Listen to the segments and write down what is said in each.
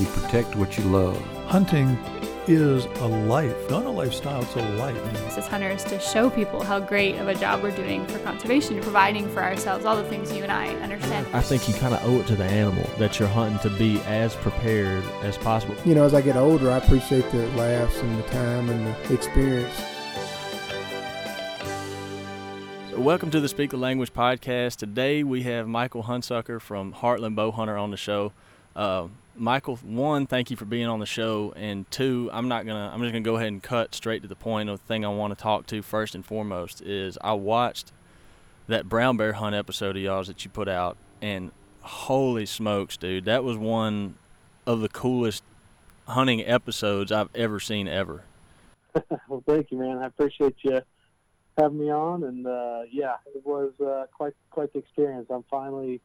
You protect what you love. Hunting is a life, not a lifestyle, it's a life. As hunters, to show people how great of a job we're doing for conservation, providing for ourselves, all the things you and I understand. I think you kind of owe it to the animal that you're hunting to be as prepared as possible. You know, as I get older, I appreciate the laughs and the time and the experience. So welcome to the Speak the Language podcast. Today we have Michael Hunsucker from Heartland Bowhunter on the show. Uh, Michael, one, thank you for being on the show, and two, I'm not gonna, I'm just gonna go ahead and cut straight to the point. Of the thing I want to talk to first and foremost is I watched that brown bear hunt episode of y'all's that you put out, and holy smokes, dude, that was one of the coolest hunting episodes I've ever seen ever. well, thank you, man. I appreciate you having me on, and uh, yeah, it was uh, quite quite the experience. I'm finally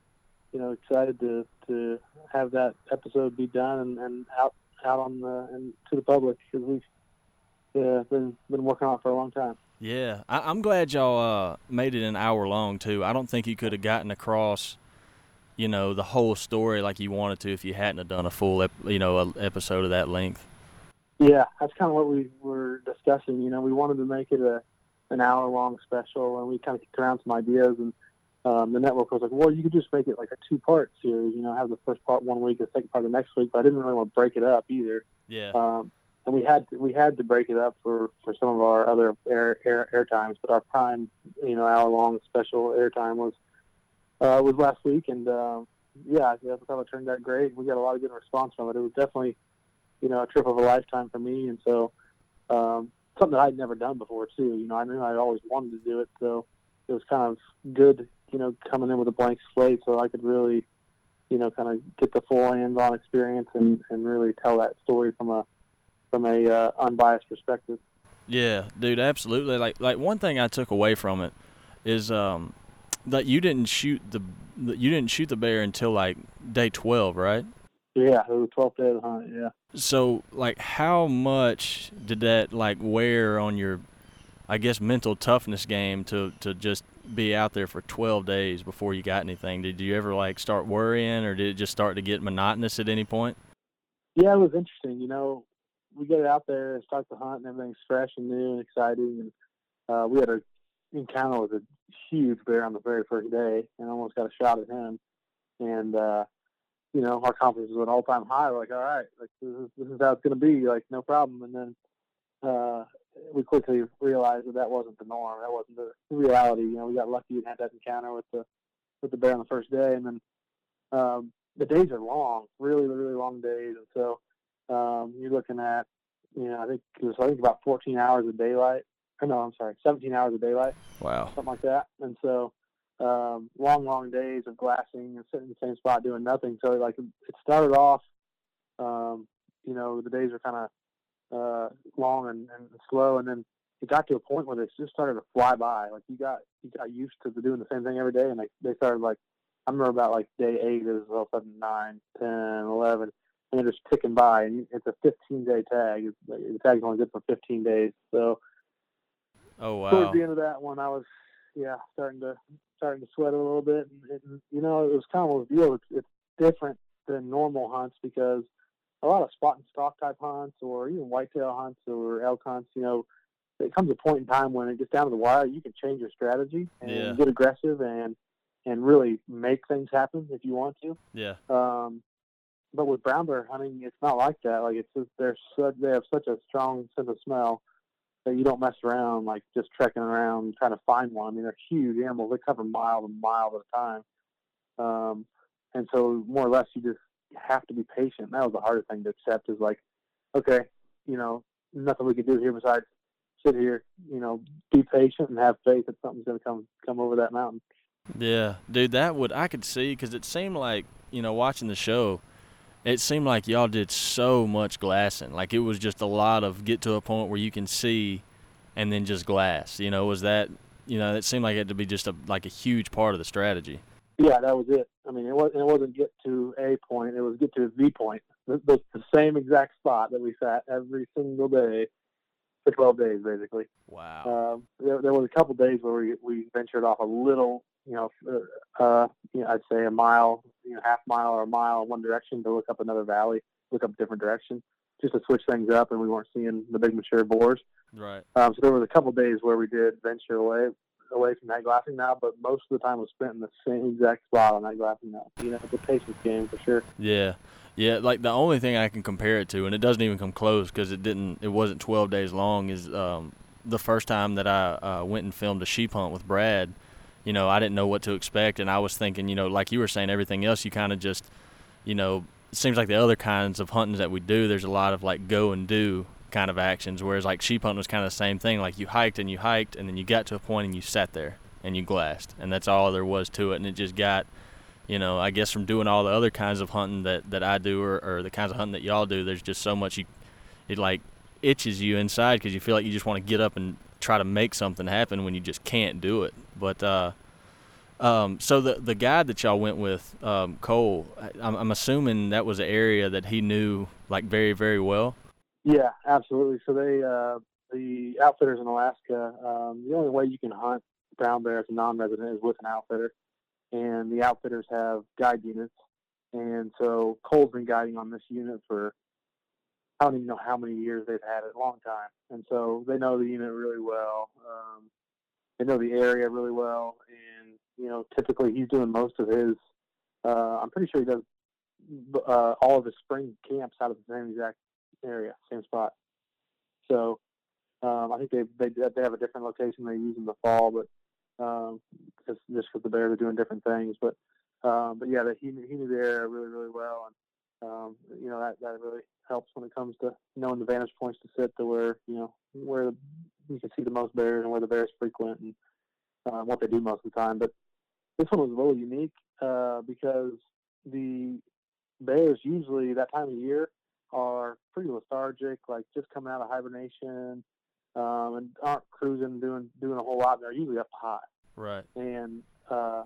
you know, excited to to have that episode be done and, and out out on the and to the public because we've yeah, been been working on it for a long time. Yeah, I, am glad y'all uh, made it an hour long too. I don't think you could have gotten across, you know, the whole story like you wanted to if you hadn't have done a full, ep- you know, a episode of that length. Yeah, that's kind of what we were discussing. You know, we wanted to make it a an hour long special, and we kind of kicked around some ideas and um, the network was like, well, you could just make it like a two part series, you know, have the first part one week, the second part the next week. But I didn't really want to break it up either. Yeah. Um, and we had to, we had to break it up for, for some of our other air, air air times, but our prime, you know, hour long special air time was uh, was last week, and uh, yeah, I thought it turned out great. We got a lot of good response from it. It was definitely, you know, a trip of a lifetime for me, and so um, something that I'd never done before too. You know, I knew I always wanted to do it, so it was kind of good you know, coming in with a blank slate so I could really, you know, kind of get the full hands-on experience and, and really tell that story from a from a uh, unbiased perspective. Yeah, dude, absolutely. Like like one thing I took away from it is um that you didn't shoot the you didn't shoot the bear until like day 12, right? Yeah, it was 12th day of the hunt, yeah. So, like how much did that like wear on your I guess mental toughness game to to just be out there for 12 days before you got anything. Did you ever like start worrying, or did it just start to get monotonous at any point? Yeah, it was interesting. You know, we get out there and start the hunt, and everything's fresh and new and exciting. And uh, we had a encounter with a huge bear on the very first day, and almost got a shot at him. And uh, you know, our confidence was at an all-time high. We're like, all right, like this is, this is how it's going to be. Like, no problem. And then uh, we quickly realized that that wasn't the norm. That wasn't the reality. You know, we got lucky and had that encounter with the with the bear on the first day, and then um, the days are long, really, really long days, and so um, you're looking at, you know, I think it was I think about 14 hours of daylight. Or no, I'm sorry, 17 hours of daylight. Wow, something like that. And so um, long, long days of glassing and sitting in the same spot doing nothing. So like it started off, um, you know, the days are kind of uh, long and, and slow, and then it got to a point where they just started to fly by. Like you got you got used to doing the same thing every day, and they they started like I remember about like day eight, it was all of a sudden nine, ten, eleven, and they're just ticking by. And it's a 15 day tag. The tag's only good for 15 days. So oh wow. Towards the end of that one, I was yeah starting to starting to sweat a little bit, and, and you know it was kind of a deal. It's, it's different than normal hunts because a lot of spot and stalk type hunts or even whitetail hunts or elk hunts, you know, it comes a point in time when it gets down to the wire, you can change your strategy and yeah. get aggressive and and really make things happen if you want to. Yeah. Um, but with brown bear hunting, it's not like that. Like it's just, they're such, they have such a strong sense of smell that you don't mess around like just trekking around trying to find one. I mean, they're huge animals; they cover miles and miles at a time. Um, and so more or less, you just have to be patient. That was the hardest thing to accept is like, okay, you know, nothing we can do here besides sit here, you know, be patient and have faith that something's going to come come over that mountain. Yeah, dude, that would I could see because it seemed like you know watching the show, it seemed like y'all did so much glassing. Like it was just a lot of get to a point where you can see, and then just glass. You know, was that you know it seemed like it to be just a like a huge part of the strategy. Yeah, that was it. I mean, it wasn't it wasn't get to a point; it was get to the point. The, the, the same exact spot that we sat every single day for 12 days, basically. Wow. Um, there, there was a couple days where we, we ventured off a little, you know, uh, you know, I'd say a mile, you know, half mile or a mile in one direction to look up another valley. look up a different direction, just to switch things up, and we weren't seeing the big mature boars. Right. Um, so there was a couple days where we did venture away away from night glassing now, but most of the time was spent in the same exact spot on night glassing now. You know, it's a patience game for sure. Yeah. Yeah, like the only thing I can compare it to, and it doesn't even come close because it didn't, it wasn't 12 days long, is um, the first time that I uh, went and filmed a sheep hunt with Brad. You know, I didn't know what to expect, and I was thinking, you know, like you were saying, everything else you kind of just, you know, it seems like the other kinds of hunting that we do, there's a lot of like go and do kind of actions, whereas like sheep hunting was kind of the same thing. Like you hiked and you hiked, and then you got to a point and you sat there and you glassed, and that's all there was to it, and it just got you know, I guess from doing all the other kinds of hunting that, that I do or, or the kinds of hunting that y'all do, there's just so much you, it like itches you inside because you feel like you just want to get up and try to make something happen when you just can't do it. But uh, um, so the the guide that y'all went with, um, Cole, I'm, I'm assuming that was an area that he knew like very very well. Yeah, absolutely. So they uh, the outfitters in Alaska, um, the only way you can hunt brown bear as a non-resident is with an outfitter and the outfitters have guide units. And so Cole's been guiding on this unit for I don't even know how many years they've had it, a long time. And so they know the unit really well. Um, they know the area really well, and you know typically he's doing most of his. Uh, I'm pretty sure he does uh, all of his spring camps out of the same exact area, same spot. So um, I think they they they have a different location they use in the fall, but um, just just because the Bears are doing different things. But um, but yeah, that he he knew the area really really well, and um, you know that that really helps when it comes to knowing the vantage points to sit to where you know where the, you can see the most bears and where the bears frequent and uh, what they do most of the time. But this one was a little unique uh, because the bears usually that time of year are pretty lethargic, like just coming out of hibernation um, and aren't cruising doing doing a whole lot. They're usually up high. Right. And uh,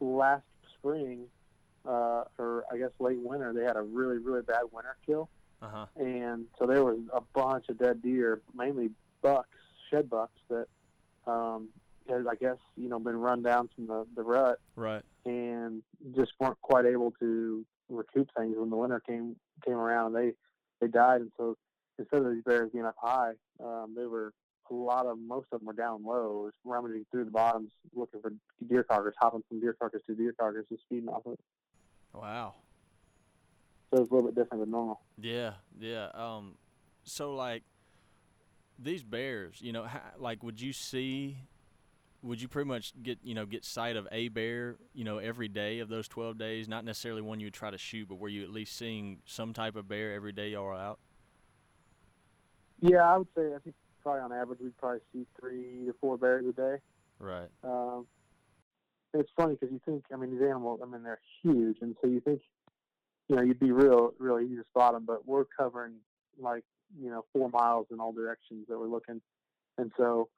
last spring, uh, or I guess late winter, they had a really really bad winter kill. Uh-huh. And so there was a bunch of dead deer, mainly bucks, shed bucks that um, had, I guess, you know, been run down from the, the rut Right. and just weren't quite able to recoup things when the winter came came around. They they died, and so instead of these bears being up high, um, they were a lot of most of them were down low, just rummaging through the bottoms looking for deer carcass, hopping from deer carcass to deer carcass, just feeding off of it. Wow. So it's a little bit different than normal. Yeah, yeah. Um, so like these bears, you know, ha- like would you see, would you pretty much get you know get sight of a bear, you know, every day of those twelve days? Not necessarily one you would try to shoot, but were you at least seeing some type of bear every day y'all were out? Yeah, I would say I think probably on average we'd probably see three to four bears a day. Right. Um, it's funny because you think, I mean, these animals, I mean, they're huge, and so you think, you know, you'd be real, really easy to spot them, but we're covering like, you know, four miles in all directions that we're looking, and so,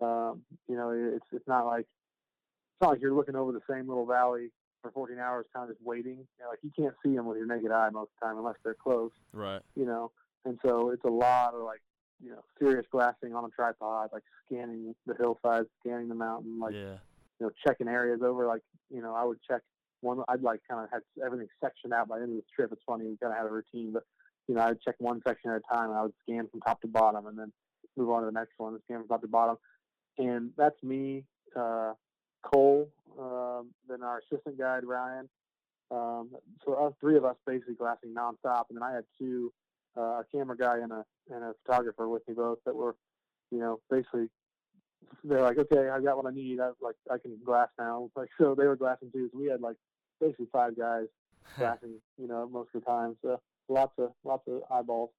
um, you know, it's it's not like it's not like you're looking over the same little valley for 14 hours, kind of just waiting. You know, like you can't see them with your naked eye most of the time unless they're close, Right. you know, and so it's a lot of like, you know, serious glassing on a tripod, like scanning the hillside, scanning the mountain, like yeah. you know, checking areas over. Like, you know, I would check one. I'd like kind of had everything sectioned out by the end of the trip. It's funny, we kind of had a routine, but you know, I'd check one section at a time, and I would scan from top to bottom, and then move on to the next one and scan from top to bottom. And that's me, uh, Cole, um, then our assistant guide Ryan. Um, so us three of us basically glassing nonstop, and then I had two, uh, a camera guy and a and a photographer with me both that were, you know, basically they're like, okay, I got what I need. I like I can glass now. Like so, they were glassing too. So we had like basically five guys glassing, you know, most of the time. So lots of lots of eyeballs.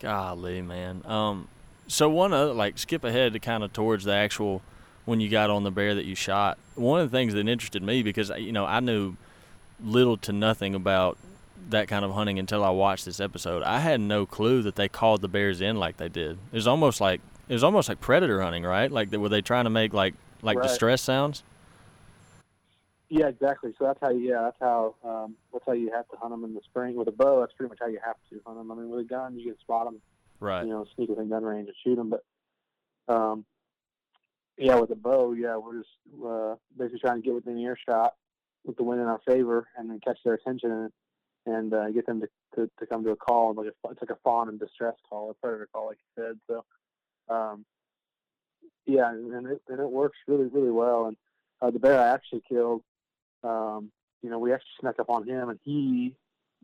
Golly, man. Um, so one other like skip ahead to kind of towards the actual when you got on the bear that you shot. One of the things that interested me because you know I knew little to nothing about that kind of hunting until I watched this episode. I had no clue that they called the bears in like they did. It was almost like it was almost like predator hunting, right? Like were they trying to make like like Right. distress sounds? Yeah, exactly. So that's how you, yeah, that's how um, that's how you have to hunt them in the spring with a bow. That's pretty much how you have to hunt them. I mean, with a gun, you can spot them, Right. you know, sneak within gun range and shoot them. But um, yeah, with a bow, yeah, we're just uh, basically trying to get within earshot with the wind in our favor and then catch their attention. And and uh, get them to, to, to come to a call. Like a, it's like a fawn in distress call, a predator call, like you said. So, um, yeah, and it, and it works really, really well. And uh, the bear I actually killed, um, you know, we actually snuck up on him, and he,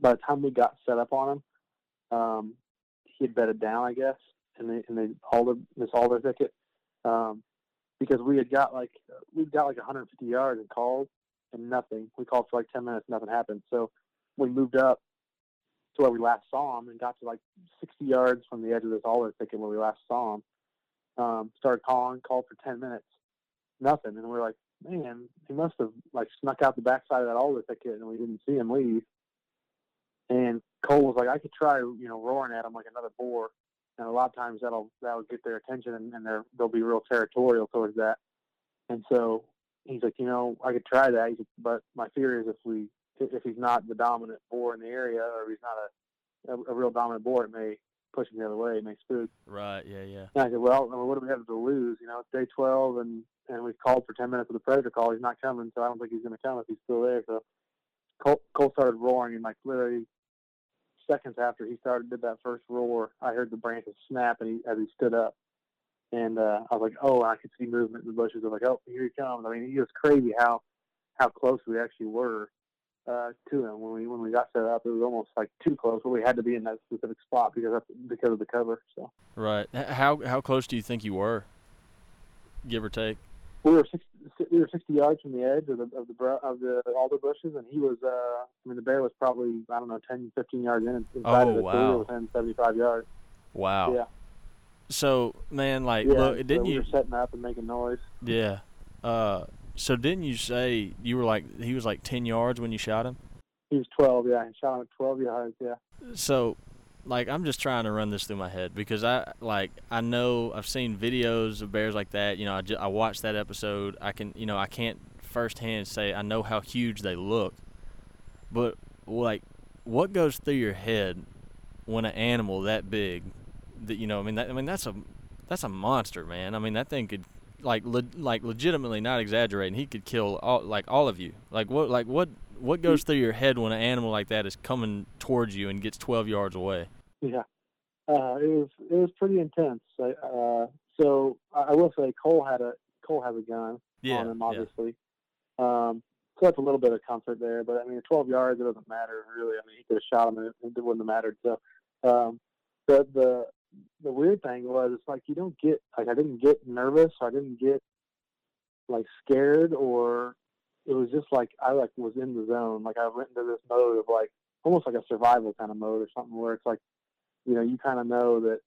by the time we got set up on him, um, he had bedded down, I guess, in the in the alder this alder thicket, um, because we had got like we got like 150 yards and called, and nothing. We called for like 10 minutes, nothing happened. So we moved up to where we last saw him and got to like 60 yards from the edge of this alder thicket where we last saw him. Um, started calling, called for 10 minutes, nothing, and we are like, man, he must have like snuck out the backside of that alder thicket and we didn't see him leave. And Cole was like, I could try, you know, roaring at him like another boar, and a lot of times that'll that'll get their attention and, and they're they'll be real territorial towards that. And so he's like, you know, I could try that, like, but my fear is if we if he's not the dominant boar in the area or he's not a a, a real dominant boar, it may push him the other way, it may spook. Right. Yeah. Yeah. And I said, well, I mean, what do we have to lose? You know, it's day 12 and and we've called for 10 minutes with the predator call. He's not coming, so I don't think he's going to come if he's still there. So Cole, Cole started roaring, and like literally seconds after he started did that first roar, I heard the branches snap, and he as he stood up, and uh, I was like, oh, I could see movement in the bushes. I was like, oh, here he comes. I mean, it was crazy how how close we actually were uh, to him when we when we got set up. It was almost like too close, but we had to be in that specific spot because of, because of the cover. So right, how how close do you think you were, give or take? We were 60, we were 60 yards from the edge of the of the of the alder bushes, and he was. Uh, I mean, the bear was probably I don't know 10, 15 yards in inside oh, of it. Wow. So we were within 75 yards. Wow. Yeah. So man, like, yeah, look, didn't we you? were setting up and making noise. Yeah. Uh, so didn't you say you were like he was like 10 yards when you shot him? He was 12. Yeah, he shot him at 12 yards. Yeah. So like I'm just trying to run this through my head because I like I know I've seen videos of bears like that. You know, I, just, I watched that episode. I can you know I can't firsthand say I know how huge they look, but like what goes through your head when an animal that big that you know I mean that I mean that's a that's a monster man. I mean that thing could like le- like legitimately not exaggerating he could kill all like all of you. Like what like what what goes through your head when an animal like that is coming towards you and gets 12 yards away? Yeah, uh, it was it was pretty intense. Uh, so I will say Cole had a Cole has a gun Yeah, on him, yeah. obviously. Um, so that's a little bit of comfort there. But I mean, 12 yards it doesn't matter really. I mean, he could have shot him and it, it wouldn't have mattered. So um, the the the weird thing was it's like you don't get like I didn't get nervous. I didn't get like scared or it was just like I like was in the zone. Like I went into this mode of like almost like a survival kind of mode or something where it's like you know you kind of know that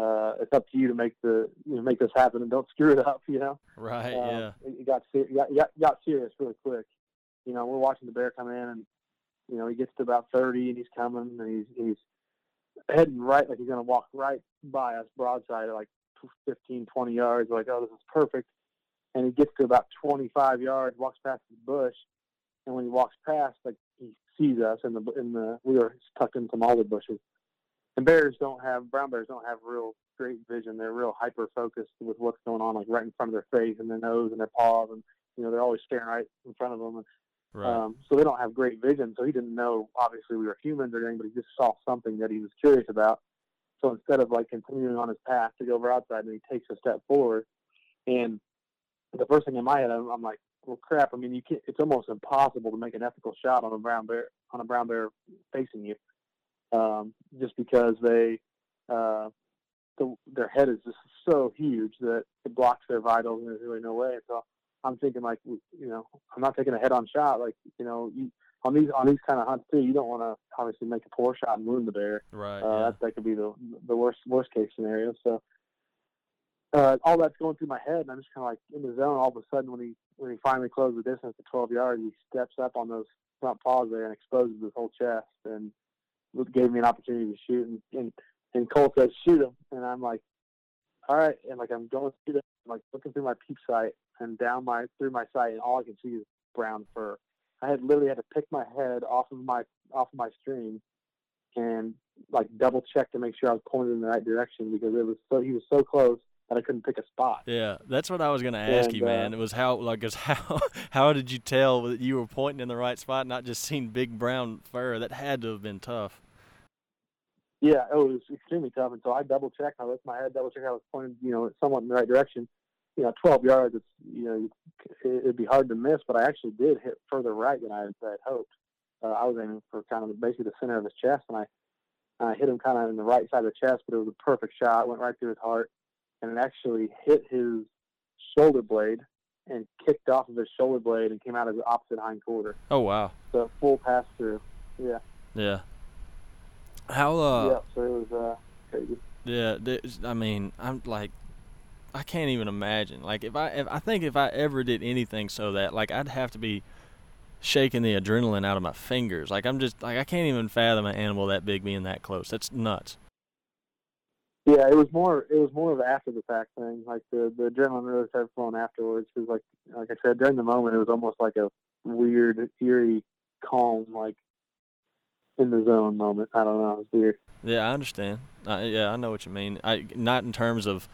uh, it's up to you to make the you know make this happen and don't screw it up. You know. Right. Um, yeah. It, got, ser- got, got got serious really quick. You know, we're watching the bear come in, and you know he gets to about thirty, and he's coming, and he's he's heading right like he's gonna walk right by us broadside at like 15, 20 yards. Like, oh, this is perfect. And he gets to about 25 yards, walks past the bush, and when he walks past, like he sees us in the in the we were tucked in some alder bushes. And bears don't have brown bears don't have real great vision. They're real hyper focused with what's going on, like right in front of their face and their nose and their paws, and you know they're always staring right in front of them. And, Right. um, so they don't have great vision. So he didn't know obviously we were humans or anything, but he just saw something that he was curious about. So instead of like continuing on his path to go over outside, and he takes a step forward, and the first thing in my head, I'm, I'm like, well, crap. I mean, you can't. It's almost impossible to make an ethical shot on a brown bear on a brown bear facing you, um, just because they, uh, the, their head is just so huge that it blocks their vitals, and there's really no way. So I'm thinking like, you know, I'm not taking a head-on shot. Like, you know, you, on these on these kind of hunts too, you don't want to obviously make a poor shot and wound the bear. right. Uh, yeah. that, that could be the the worst worst case scenario. So uh, all that's going through my head, and I'm just kind of like in the zone. All of a sudden, when he when he finally closed the distance to 12 yards, he steps up on those front paws there and exposes his whole chest, and gave me an opportunity to shoot. And and, and Cole says, "Shoot him," and I'm like, "All right." And like I'm going him, I'm, like looking through my peep sight and down my through my sight, and all I can see is brown fur. I had literally had to pick my head off of my off of my stream and like double check to make sure I was pointed in the right direction because it was so he was so close. That I couldn't pick a spot. Yeah, that's what I was gonna ask And, you, man. uh, It was how like is how how did you tell that you were pointing in the right spot, not just seeing big brown fur? That had to have been tough. Yeah, it was extremely tough, and so I double checked. I lifted my head, double checked. I was pointing, you know, somewhat in the right direction. You know, 12 yards. It's you know, it- it'd be hard to miss, but I actually did hit further right than I had hoped. Uh, I was aiming for kind of basically the center of his chest, and I I hit him kind of in the right side of the chest, but it was a perfect shot. Went right through his heart, and it actually hit his shoulder blade and kicked off of his shoulder blade and came out of the opposite hind quarter. Oh wow. So full pass through. Yeah. Yeah. How uh yeah. So it was uh, crazy. Yeah, there's- I mean, I'm like, I can't even imagine. Like, if I, if I think if I ever did anything so that, like, I'd have to be shaking the adrenaline out of my fingers. Like, I'm just like, I can't even fathom an animal that big being that close. That's nuts. Yeah, it was more. It was more of after the fact thing. Like the the adrenaline really started flowing afterwards. Because like like I said, during the moment, it was almost like a weird, eerie, calm, like in the zone moment. I don't know. It was weird. Yeah, I understand. Uh, yeah, I know what you mean. I not in terms of,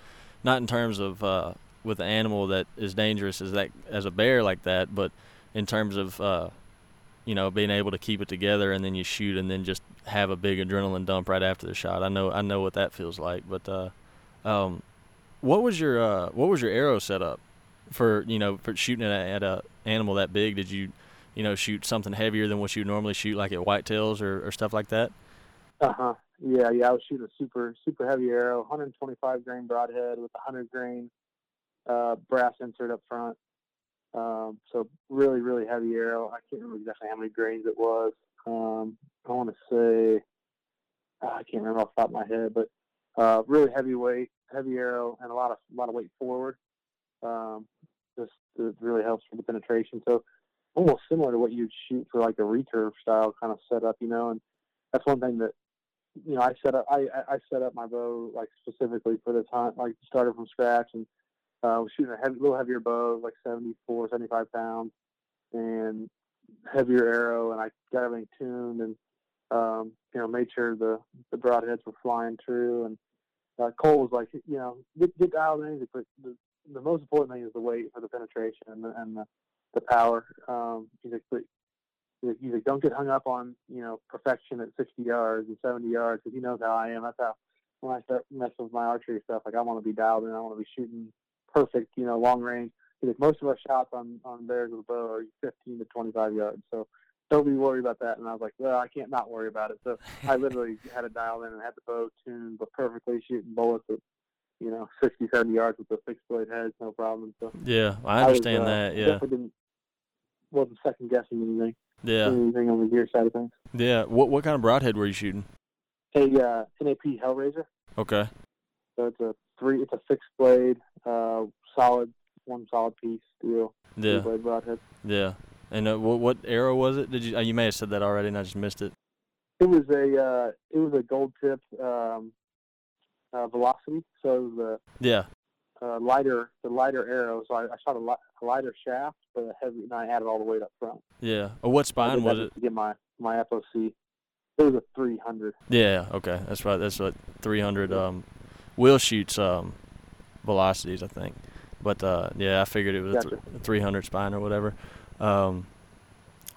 not in terms of uh, with an animal that is dangerous as that as a bear like that, but in terms of uh, you know being able to keep it together and then you shoot and then just have a big adrenaline dump right after the shot. I know I know what that feels like. But uh, um, what was your uh, what was your arrow setup for you know for shooting at a, at a animal that big? Did you you know shoot something heavier than what you normally shoot like at whitetails or, or stuff like that? Uh huh. Yeah, yeah. I was shooting a super super heavy arrow, 125 grain broadhead with a 100 grain uh, brass insert up front. Um, so really really heavy arrow. I can't remember exactly how many grains it was. Um, I want to say uh, I can't remember off the top of my head, but uh, really heavy weight, heavy arrow, and a lot of a lot of weight forward. Um, just it really helps for the penetration. So almost similar to what you'd shoot for like a recurve style kind of setup, you know. And that's one thing that you know I set up. I I I set up my bow like specifically for this hunt, like started from scratch and uh, was shooting a heavy, little heavier bow, like 74, 75 pounds, and heavier arrow, and I got everything tuned and um, you know made sure the the broadheads were flying true. And uh, Cole was like, you know, get get dialed in, but the the most important thing is the weight for the penetration and the and the, the power. Um, he's like, but he's like, he's like, don't get hung up on you know perfection at 60 yards and 70 yards because he knows how I am. That's how when I start messing with my archery stuff, like I want to be dialed in. I want to be shooting perfect, you know, long range. Because most of our shots on on bears with a bow are 15 to 25 yards, so don't be worried about that. And I was like, well, I can't not worry about it. So I literally had it dialed in and had the bow tuned, but perfectly shooting bullets at you know 60, 70 yards with the fixed blade heads, no problem. So Yeah, I was, understand uh, that. Yeah, Definitely didn't wasn't second guessing anything. yeah, Anything on the gear side of things. yeah. What what kind of broadhead were you shooting? A uh, NAP Hellrazor. Okay. So it's a three. It's a fixed blade, uh, solid one solid piece steel. Yeah, blade broadhead. yeah. And uh, what what arrow was it? Did you? Uh, you may have said that already, and I just missed it. It was a uh, it was a Gold Tip um, uh, velocity. So the Yeah, uh, lighter the lighter arrow. So I, I shot a, li- a lighter shaft, but a heavy, and I added all the weight up front. yeah. Oh, what spine was it? To get my my FOC. It was a 300. Yeah. Okay, that's right. That's what 300 um, Will shoots um, velocities, I think. But uh, yeah, I figured it was a Gotcha. th- 300 spine or whatever. Um,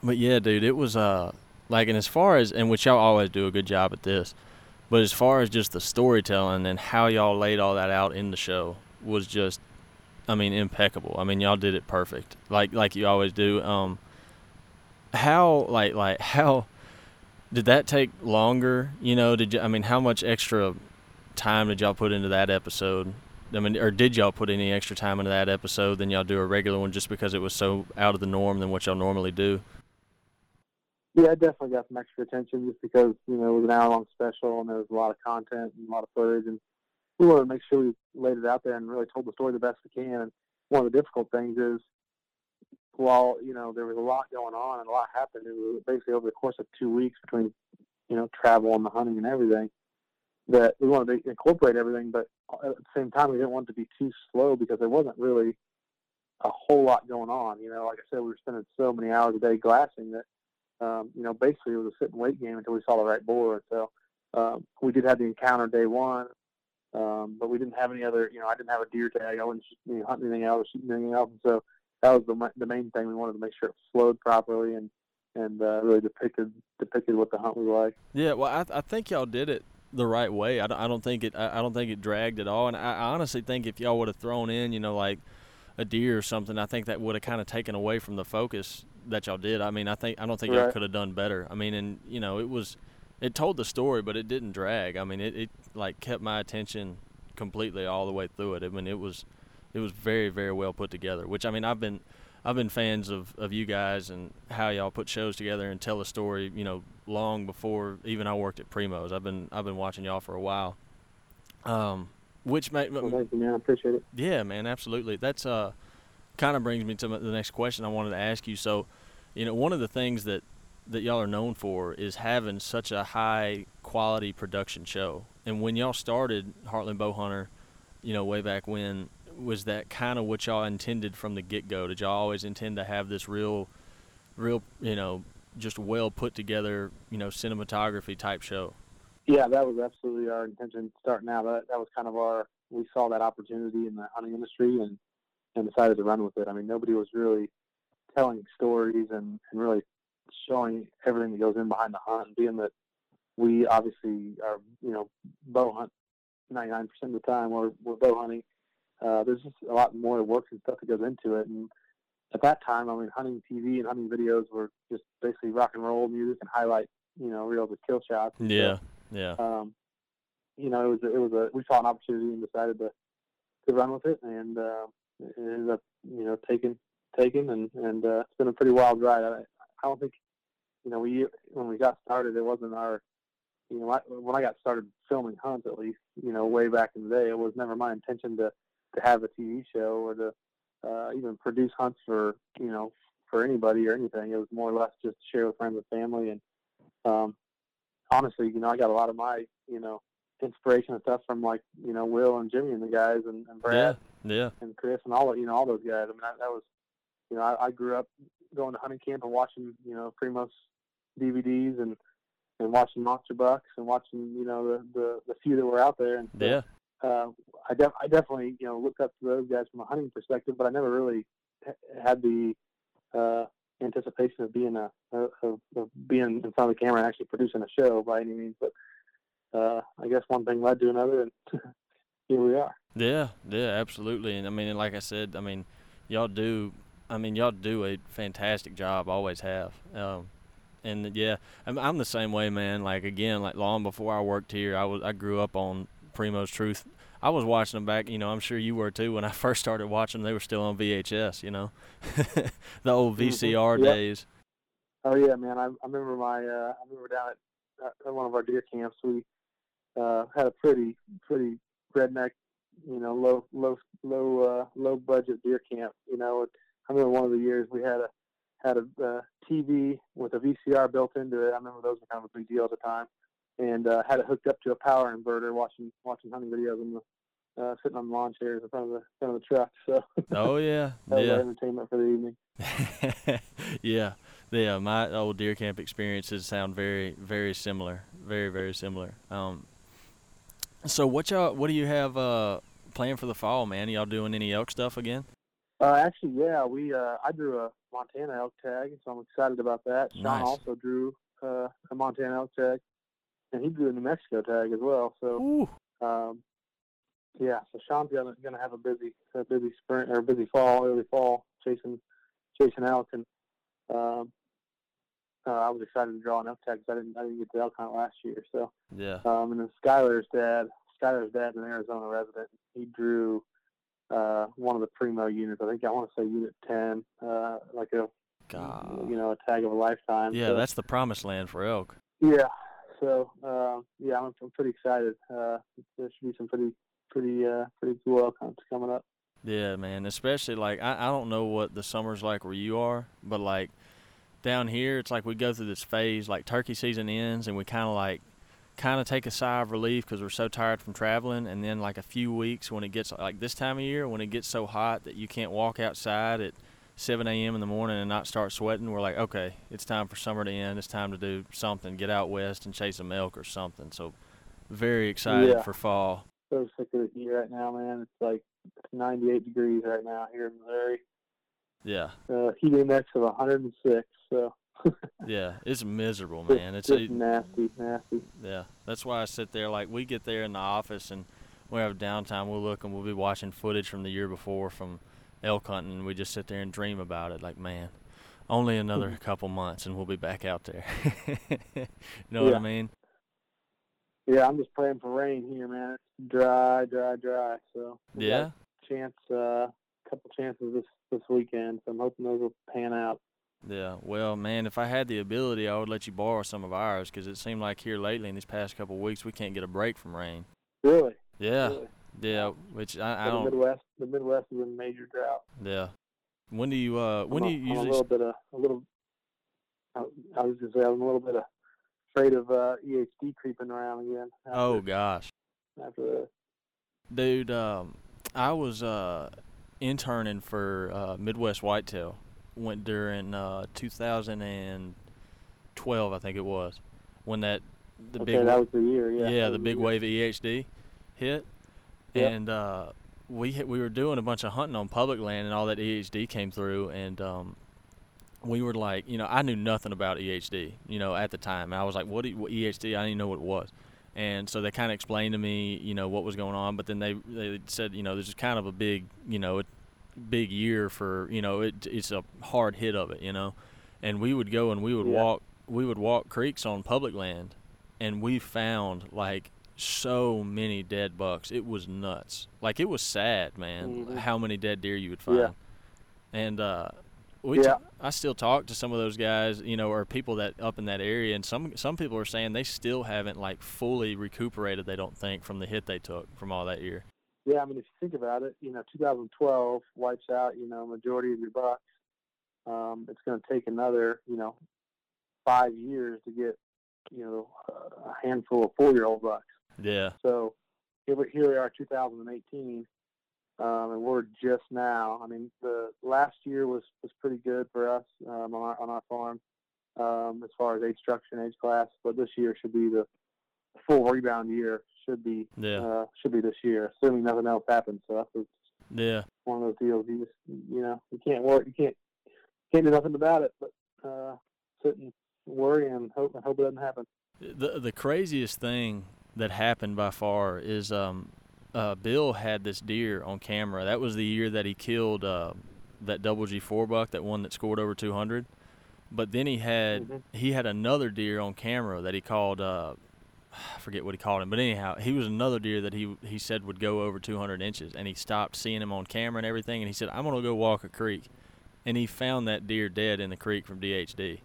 but yeah, dude, it was uh like, and as far as and which y'all always do a good job at this, but as far as just the storytelling and how y'all laid all that out in the show was just, I mean, impeccable. I mean, y'all did it perfect, like like you always do. Um, how like like how did that take longer? You know, did you? I mean, how much extra time did y'all put into that episode? I mean, or did y'all put any extra time into that episode than y'all do a regular one just because it was so out of the norm than what y'all normally do? Yeah, I definitely got some extra attention just because you know it was an hour long special and there was a lot of content and a lot of footage, and we wanted to make sure we laid it out there and really told the story the best we can. And one of the difficult things is, while you know there was a lot going on and a lot happened, it was basically over the course of two weeks between you know travel and the hunting and everything. That we wanted to incorporate everything, but at the same time we didn't want to be too slow because there wasn't really a whole lot going on. You know, like I said, we were spending so many hours a day glassing that um, you know, basically it was a sit and wait game until we saw the right board. So um, we did have the encounter day one, Um, but we didn't have any other, you know, I didn't have a deer tag. I wasn't you know, hunting anything else, shooting anything else. And so that was the the main thing. We wanted to make sure it flowed properly and and uh, really depicted depicted what the hunt was like. Yeah, well, I, I think y'all did it the right way. I don't, I don't think it I, don't think it dragged at all. And I, I honestly think if y'all would have thrown in, you know, like a deer or something, I think that would have kind of taken away from the focus that y'all did. I mean, I think I don't think Right. y'all could have done better. I mean, and you know, it was it told the story, but it didn't drag. I mean, it, it like kept my attention completely all the way through it. I mean, it was it was very very well put together. Which I mean, I've been I've been fans of, of you guys and how y'all put shows together and tell a story. You know, long before even I worked at Primos. I've been I've been watching y'all for a while. Um, which made So thank you, man. I appreciate it. yeah, man, absolutely. That's uh, kind of brings me to the next question I wanted to ask you. So, you know, one of the things that that y'all are known for is having such a high quality production show. And when y'all started Heartland Bowhunter, you know, way back when, was that kind of what y'all intended from the get go? Did y'all always intend to have this real, real, you know, just well put together, you know, cinematography type show? Yeah, that was absolutely our intention starting out. That, that was kind of our, we saw that opportunity in the hunting industry and, and decided to run with it. I mean, nobody was really telling stories and, and really showing everything that goes in behind the hunt. Being that we obviously are, you know, bow hunt 99% of the time we're, we're bow hunting, uh, there's just a lot more work and stuff that goes into it. And at that time, I mean, hunting TV and hunting videos were just basically rock and roll music and highlight, you know, reels of kill shots. And so, Yeah, yeah, um, you know, it was a, it was a we saw an opportunity and decided to to run with it, and uh, it ended up you know taking taking and and uh, it's been a pretty wild ride. I, I don't think you know we when we got started, it wasn't our you know I, when I got started filming hunts at least you know way back in the day, it was never my intention to to have a TV show or to uh, even produce hunts for you know for anybody or anything. It was more or less just to share with friends and family and um, honestly, you know, I got a lot of my, you know, inspiration and stuff from like, you know, Will and Jimmy and the guys and, and Brad yeah, yeah. and Chris and all, you know, all those guys. I mean, I, that was, you know, I, I grew up going to hunting camp and watching, you know, Primos DVDs and and watching Monster Bucks and watching, you know, the the, the few that were out there. And Yeah, uh, I, def- I definitely, you know, looked up to those guys from a hunting perspective, but I never really h- had the uh, anticipation of being a of being in front of the camera and actually producing a show by any means. But uh, I guess one thing led to another, and here we are. Yeah, yeah, absolutely. And I mean, and like I said, I mean, y'all do. I mean, y'all do a fantastic job. Always have. Um, and yeah, I'm, I'm the same way, man. Like again, like long before I worked here, I was I grew up on Primos Truth. I was watching them back. You know, I'm sure you were too. When I first started watching, them, they were still on VHS. You know, the old. VCR Yep. days. Oh yeah, man. I, I remember my uh, I remember down at, uh, at one of our deer camps we uh, had a pretty pretty redneck, you know, low low low uh, low budget deer camp. You know, I remember one of the years we had a had a uh, TV with a VCR built into it. I remember those were kind of a big deal at the time, and uh, had it hooked up to a power inverter, watching watching hunting videos and uh, sitting on the lawn chairs in front of the front of the truck. So Oh yeah, that was our yeah. entertainment for the evening. yeah, yeah. My old deer camp experiences sound very, very similar. Very, very similar. Um, so what y'all, what do you have uh planned for the fall, man? Y'all doing any elk stuff again? Uh, actually, yeah, we uh, I drew a Montana elk tag, so I'm excited about that. Sean Nice. also drew uh, a Montana elk tag, and he drew a New Mexico tag as well. So, um, yeah, so Sean's gonna gonna have a busy a busy spring or a busy fall, early fall, chasing chasing elk, and um, uh, I was excited to draw an elk tag because I didn't I didn't get to elk hunt last year. So, Yeah. um, and then Skylar's dad, Skylar's dad's an Arizona resident. He drew uh, one of the primo units. I think I want to say Unit Ten, uh, like a God. you know a tag of a lifetime. Yeah, So, that's the promised land for elk. yeah. So uh, yeah, I'm, I'm pretty excited. Uh, there should be some pretty pretty uh, pretty cool outcomes coming up. Yeah, man. Especially like I, I don't know what the summer's like where you are, but like down here, it's like we go through this phase. Like turkey season ends, and we kind of like kind of take a sigh of relief because we're so tired from traveling. And then like a few weeks when it gets like this time of year, when it gets so hot that you can't walk outside at 7 a.m. in the morning and not start sweating, we're like, okay, it's time for summer to end. It's time to do something. Get out west and chase some elk or something. So very excited Yeah. for fall. so sick of the heat right now, man. It's like 98 degrees right now here in Missouri. Yeah, Uh, heat index of 106. So yeah, it's miserable, man. It's a, nasty, nasty. yeah. That's why I sit there. Like we get there in the office and we have downtime. We'll look and we'll be watching footage from the year before from elk hunting, and we just sit there and dream about it. Like, man, only another couple months and we'll be back out there. you know what I mean? Yeah, I'm just praying for rain here, man. It's dry, dry, dry. So Yeah. a chance, uh, couple chances this this weekend. So I'm hoping those will pan out. Yeah, well, man, if I had the ability, I would let you borrow some of ours because it seemed like here lately in these past couple of weeks we can't get a break from rain. Really? Yeah, Really? Yeah, which I, I the don't. Midwest, the Midwest is in major drought. Yeah. When do you uh when I'm do a- you I'm a little bit of a little. I, I was just having a little bit of afraid of uh, EHD creeping around again. After, Oh gosh. after the Dude, um I was uh interning for uh Midwest Whitetail. Went during uh 2012 I think it was. When that the okay, big that was the year. Yeah. yeah, the big year. wave of EHD hit, Yep. and uh, we we were doing a bunch of hunting on public land, and all that EHD came through, and um, we were like, you know, I knew nothing about EHD, you know, at the time. I was like, what, what EHD? I didn't even know what it was. And so they kind of explained to me, you know, what was going on. But then they they said, you know, this is kind of a big, you know, it, big year for, you know, it it's a hard hit of it, you know. And we would go and we would Yeah. walk we would walk creeks on public land, and we found like so many dead bucks. It was nuts. Like it was sad, man, Mhm. how many dead deer you would find. Yeah. And uh, we, Yeah. t- I still talk to some of those guys, you know, or people that up in that area, and some some people are saying they still haven't like fully recuperated. They don't think from the hit they took from all that year. Yeah, I mean, if you think about it, you know, 2012 wipes out, you know, majority of your bucks. Um, it's going to take another, you know, five years to get, you know, a handful of four-year-old bucks. Yeah, So here we, here we are, 2018, um, and we're just now. I mean, the last year was was pretty good for us um, on our on our farm um, as far as age structure and age class. But this year should be the full rebound year. Should be yeah, uh, should be this year, assuming nothing else happens. So that's yeah, one of those deals. You just you know you can't work, you can't can't do nothing about it, but uh, sit and worry and hope and hope it doesn't happen. The the craziest thing that happened by far is um, uh, Bill had this deer on camera. That was the year that he killed uh, that double G four buck, that one that scored over two hundred. But then he had Mhm. he had another deer on camera that he called uh, I forget what he called him, but anyhow, he was another deer that he he said would go over 200 inches, and he stopped seeing him on camera and everything, and he said, "I'm gonna go walk a creek," and he found that deer dead in the creek from EHD.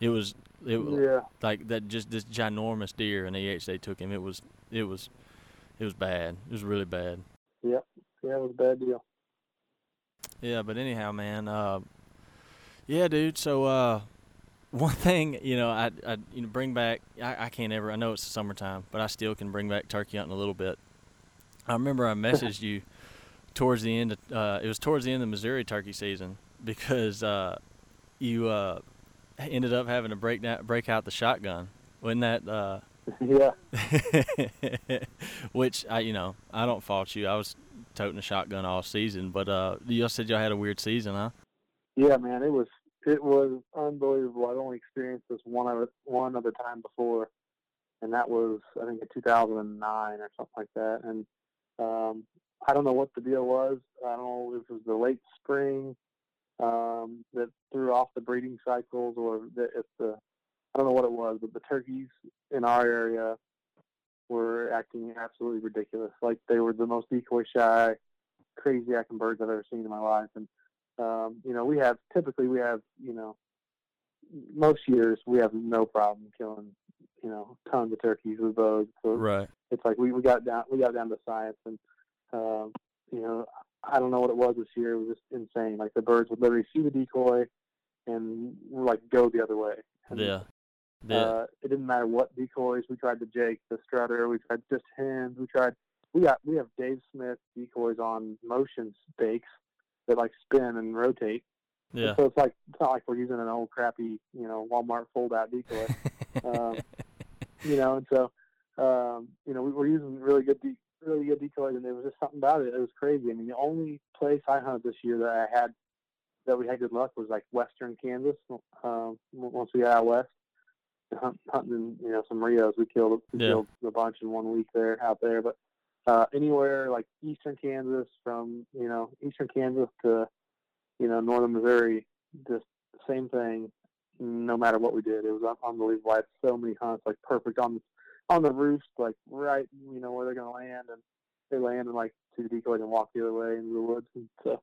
It was it was Yeah, like that just this ginormous deer, and EHD took him. It was it was it was bad. It was really bad. yeah, Yeah, it was a bad deal. Yeah, but anyhow, man. Uh, yeah, dude. So uh, one thing, you know, I, I you know bring back. I, I can't ever. I know it's the summertime, but I still can bring back turkey hunting a little bit. I remember I messaged you towards the end. Of, uh, it was towards the end of the Missouri turkey season because uh, you uh, ended up having to break down, break out the shotgun. Wasn't that? Uh, yeah, Which I, you know, I don't fault you. I was toting a shotgun all season, but uh, you said y'all had a weird season, huh? yeah, man, it was it was unbelievable. I've only experienced this one other one other time before, and that was I think in 2009 or something like that. And um, I don't know what the deal was. I don't know if it was the late spring um, that threw off the breeding cycles, or that if the I don't know what it was, but the turkeys in our area were acting absolutely ridiculous. Like they were the most decoy shy, crazy acting birds I've ever seen in my life. And um, you know, we have typically we have you know most years we have no problem killing you know tons of turkeys with bows. So Right. it's like we, we got down we got down to science and um, you know I don't know what it was this year. It was just insane. Like the birds would literally see the decoy and like go the other way. And, Yeah. Yeah. Uh, it didn't matter what decoys we tried. The Jake, the Strutter, we tried just hens. We tried. We got we have Dave Smith decoys on motion stakes that like spin and rotate. And yeah. So it's like it's not like we're using an old crappy you know Walmart fold out decoy. um, you know, and so um, you know we, we're using really good de- really good decoys, and there was just something about it. It was crazy. I mean, the only place I hunted this year that I had that we had good luck was like western Kansas. Um, once we got out west, hunt, hunting, you know, some Rios, we killed we Yeah. killed a bunch in one week there out there. But uh, anywhere like eastern Kansas, from you know eastern Kansas to you know northern Missouri, just same thing. No matter what we did, it was un- unbelievable. I had so many hunts, like perfect on on the roofs, like right, you know, where they're gonna land, and they land and like see the decoys and walk the other way into the woods. And so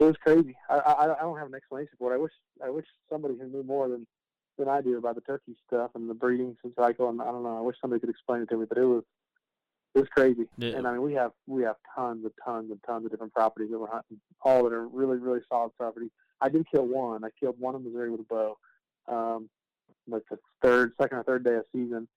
it was crazy. I, I I don't have an explanation for it. I wish I wish somebody who knew more than than I do about the turkey stuff and the breeding cycle. And I don't know. I wish somebody could explain it to me, but it was it was crazy. Yeah. And I mean, we have we have tons and tons and tons of different properties that we're hunting, all that are really really solid properties. I did kill one. I killed one in Missouri with a bow, um, like the third, second or third day of season,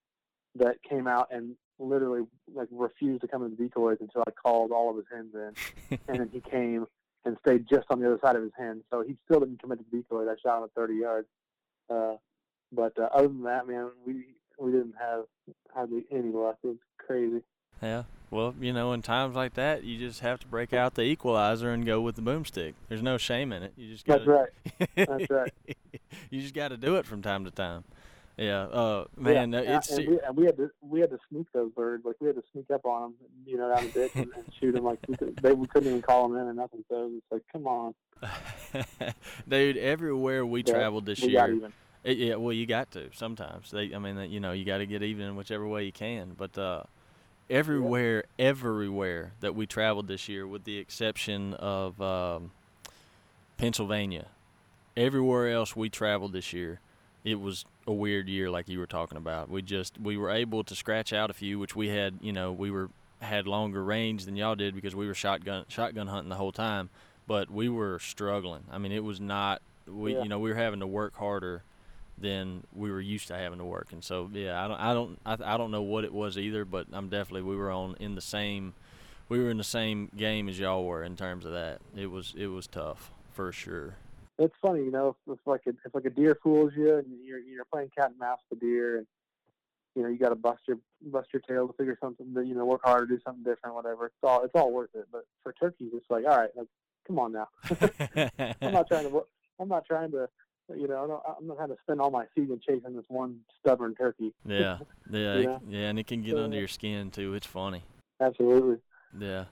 that came out and literally like refused to come into decoys until I called all of his hens in, and then he came and stayed just on the other side of his hen. So he still didn't commit to decoys. I shot him at 30 yards. Uh, but uh, other than that, man, we we didn't have hardly any luck. It was crazy. Yeah. Well, you know, in times like that, you just have to break out the equalizer and go with the boomstick. There's no shame in it. You just got That's right. That's right. you just got to do it from time to time. Yeah. Uh, man, yeah, it's and, we, and we had to we had to sneak those birds. Like we had to sneak up on them, you know, down the ditch and, and shoot them. Like we, could, they, we couldn't even call them in or nothing. So it's like, come on, dude. Everywhere we Yeah, traveled this we year. It, yeah, well, you got to sometimes. They, I mean, that- you know, you got to get even in whichever way you can. But uh, everywhere, everywhere that we traveled this year, with the exception of um, Pennsylvania, everywhere else we traveled this year, it was a weird year, like you were talking about. We just we were able to scratch out a few, which we had, you know, we were had longer range than y'all did because we were shotgun shotgun hunting the whole time. But we were struggling. I mean, it was not. We, Yeah. you know, we were having to work harder than we were used to having to work. And so, yeah, I don't, I don't, I, I don't know what it was either, but I'm definitely we were on in the same, we were in the same game as y'all were in terms of that. It was, it was tough for sure. It's funny, you know, if, if like a if like a deer fools you and you're you're playing cat and mouse with the deer, and you know you got to bust your bust your tail to figure something that you know work harder, do something different, whatever. It's all it's all worth it. But for turkeys, it's like, all right, like come on now. I'm not trying to. I'm not trying to. You know, I don't, I'm not trying to spend all my season chasing this one stubborn turkey. yeah, yeah, it- Yeah. yeah, and it can get under Uh, your skin too. It's funny. Absolutely. Yeah.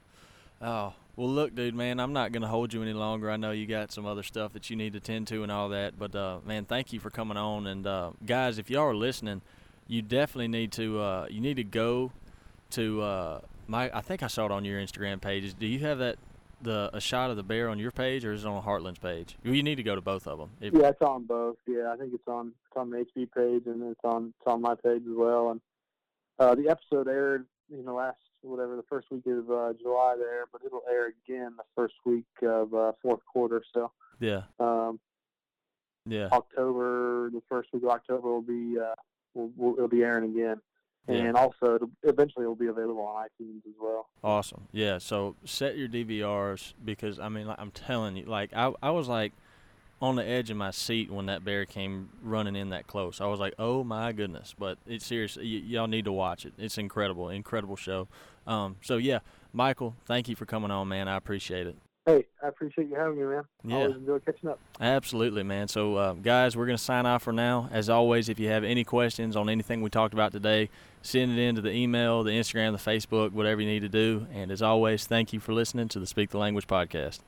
Oh, well, look, dude, man, I'm not going to hold you any longer. I know you got some other stuff that you need to tend to and all that. But, uh, man, thank you for coming on. And, uh, guys, if y'all are listening, you definitely need to, uh, you need to go to, uh, my, I think I saw it on your Instagram pages. Do you have that, the, a shot of the bear on your page or is it on Heartland's page? You need to go to both of them. If, Yeah, it's on both. Yeah, I think it's on it's on the HB page and it's on it's on my page as well. And uh, the episode aired, you know, last whatever the first week of uh, July there, but it'll air again the first week of uh, fourth quarter. So yeah, um, yeah. October, the first week of October will be uh, will, will it'll be airing again, Yeah. and also it'll, eventually it'll be available on iTunes as well. Awesome. Yeah. So set your DVRs because I mean, like, I'm telling you, like I, I was like on the edge of my seat when that bear came running in that close. I was like, oh my goodness. But it's serious. y- y'all need to watch it. It's incredible, incredible show. Um. So yeah, Michael, thank you for coming on, man. I appreciate it. Hey, I appreciate you having me, man. Yeah. Always enjoy catching up. Absolutely, man. So, uh, guys, we're going to sign off for now. As always, if you have any questions on anything we talked about today, send it in to the email, the Instagram, the Facebook, whatever you need to do. And as always, thank you for listening to the Speak the Language podcast.